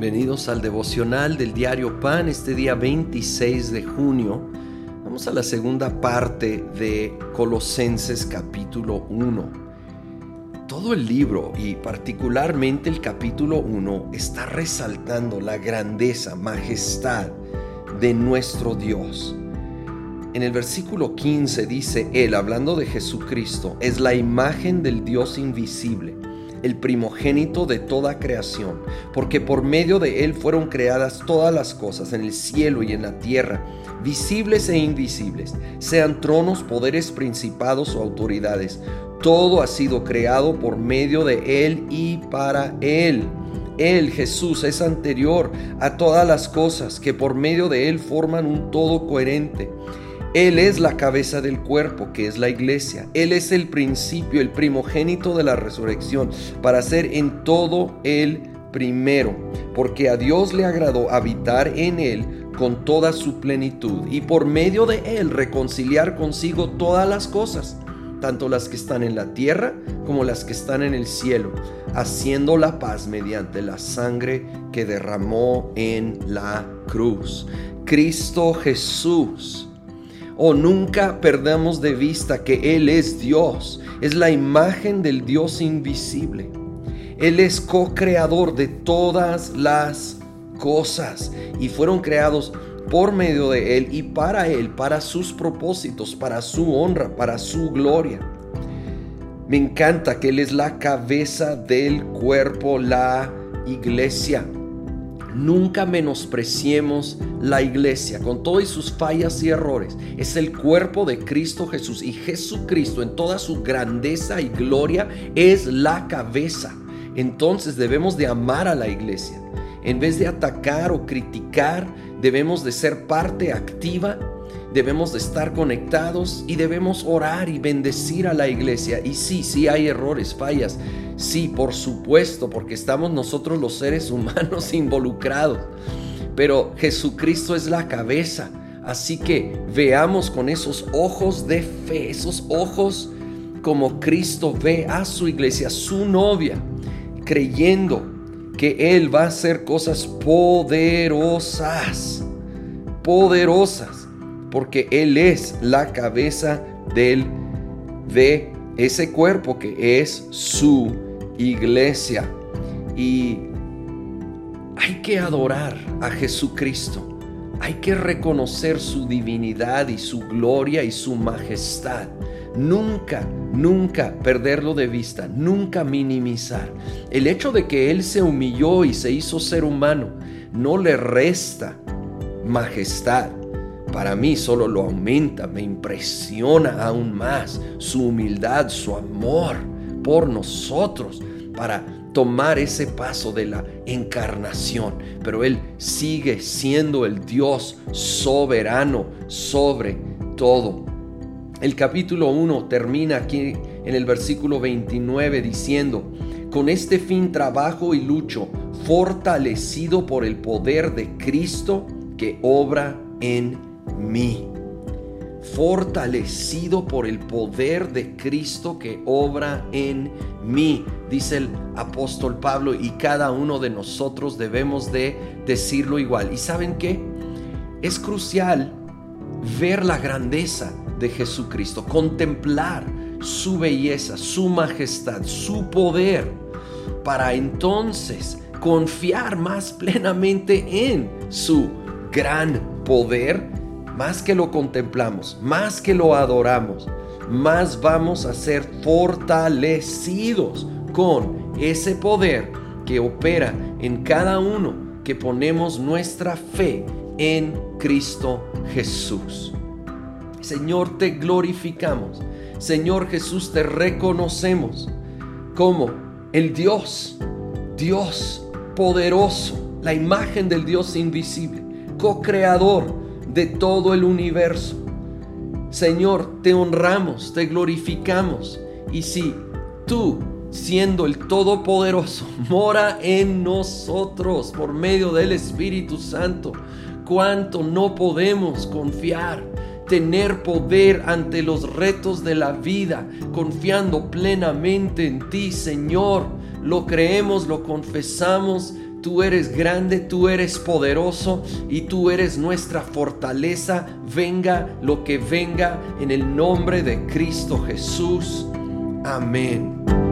Bienvenidos al devocional del diario Pan este día 26 de junio. Vamos a la segunda parte de Colosenses capítulo 1. Todo el libro y particularmente el capítulo 1 está resaltando la grandeza, majestad de nuestro Dios. En el versículo 15 dice, Él, hablando de Jesucristo, es la imagen del Dios invisible el primogénito de toda creación, porque por medio de él fueron creadas todas las cosas en el cielo y en la tierra, visibles e invisibles, sean tronos, poderes, principados o autoridades. Todo ha sido creado por medio de él y para él. Él, Jesús, es anterior a todas las cosas que por medio de él forman un todo coherente. Él es la cabeza del cuerpo, que es la iglesia. Él es el principio, el primogénito de la resurrección, para ser en todo el primero, porque a Dios le agradó habitar en él con toda su plenitud y por medio de él reconciliar consigo todas las cosas, tanto las que están en la tierra como las que están en el cielo, haciendo la paz mediante la sangre que derramó en la cruz. Cristo Jesús o nunca perdamos de vista que Él es Dios, es la imagen del Dios invisible. Él es co-creador de todas las cosas y fueron creados por medio de Él y para Él, para sus propósitos, para su honra, para su gloria. Me encanta que Él es la cabeza del cuerpo, la iglesia. Nunca menospreciemos la iglesia con todas sus fallas y errores. Es el cuerpo de Cristo Jesús y Jesucristo en toda su grandeza y gloria es la cabeza. Entonces debemos de amar a la iglesia. En vez de atacar o criticar, debemos de ser parte activa debemos de estar conectados y debemos orar y bendecir a la iglesia. Y sí, sí hay errores, fallas. Sí, por supuesto, porque estamos nosotros los seres humanos involucrados. Pero Jesucristo es la cabeza. Así que veamos con esos ojos de fe, esos ojos como Cristo ve a su iglesia, su novia, creyendo que Él va a hacer cosas poderosas, poderosas porque Él es la cabeza del, de ese cuerpo que es su iglesia. Y hay que adorar a Jesucristo. Hay que reconocer su divinidad y su gloria y su majestad. Nunca, nunca perderlo de vista, nunca minimizar. El hecho de que Él se humilló y se hizo ser humano no le resta majestad para mí solo lo aumenta, me impresiona aún más su humildad, su amor por nosotros para tomar ese paso de la encarnación. Pero Él sigue siendo el Dios soberano sobre todo. El capítulo 1 termina aquí en el versículo 29 diciendo, con este fin trabajo y lucho, fortalecido por el poder de Cristo que obra en mí, fortalecido por el poder de Cristo que obra en mí, dice el apóstol Pablo, y cada uno de nosotros debemos de decirlo igual. ¿Y saben qué? Es crucial ver la grandeza de Jesucristo, contemplar su belleza, su majestad, su poder, para entonces confiar más plenamente en su gran poder más que lo contemplamos, más que lo adoramos, más vamos a ser fortalecidos con ese poder que opera en cada uno que ponemos nuestra fe en Cristo Jesús. Señor, te glorificamos. Señor Jesús, te reconocemos como el Dios, Dios poderoso, la imagen del Dios invisible, co-creador de todo el universo. Señor, te honramos, te glorificamos. Y si tú, siendo el Todopoderoso, mora en nosotros por medio del Espíritu Santo, cuánto no podemos confiar, tener poder ante los retos de la vida, confiando plenamente en ti, Señor. Lo creemos, lo confesamos tú eres grande, tú eres poderoso y tú eres nuestra fortaleza. Venga lo que venga en el nombre de Cristo Jesús. Amén.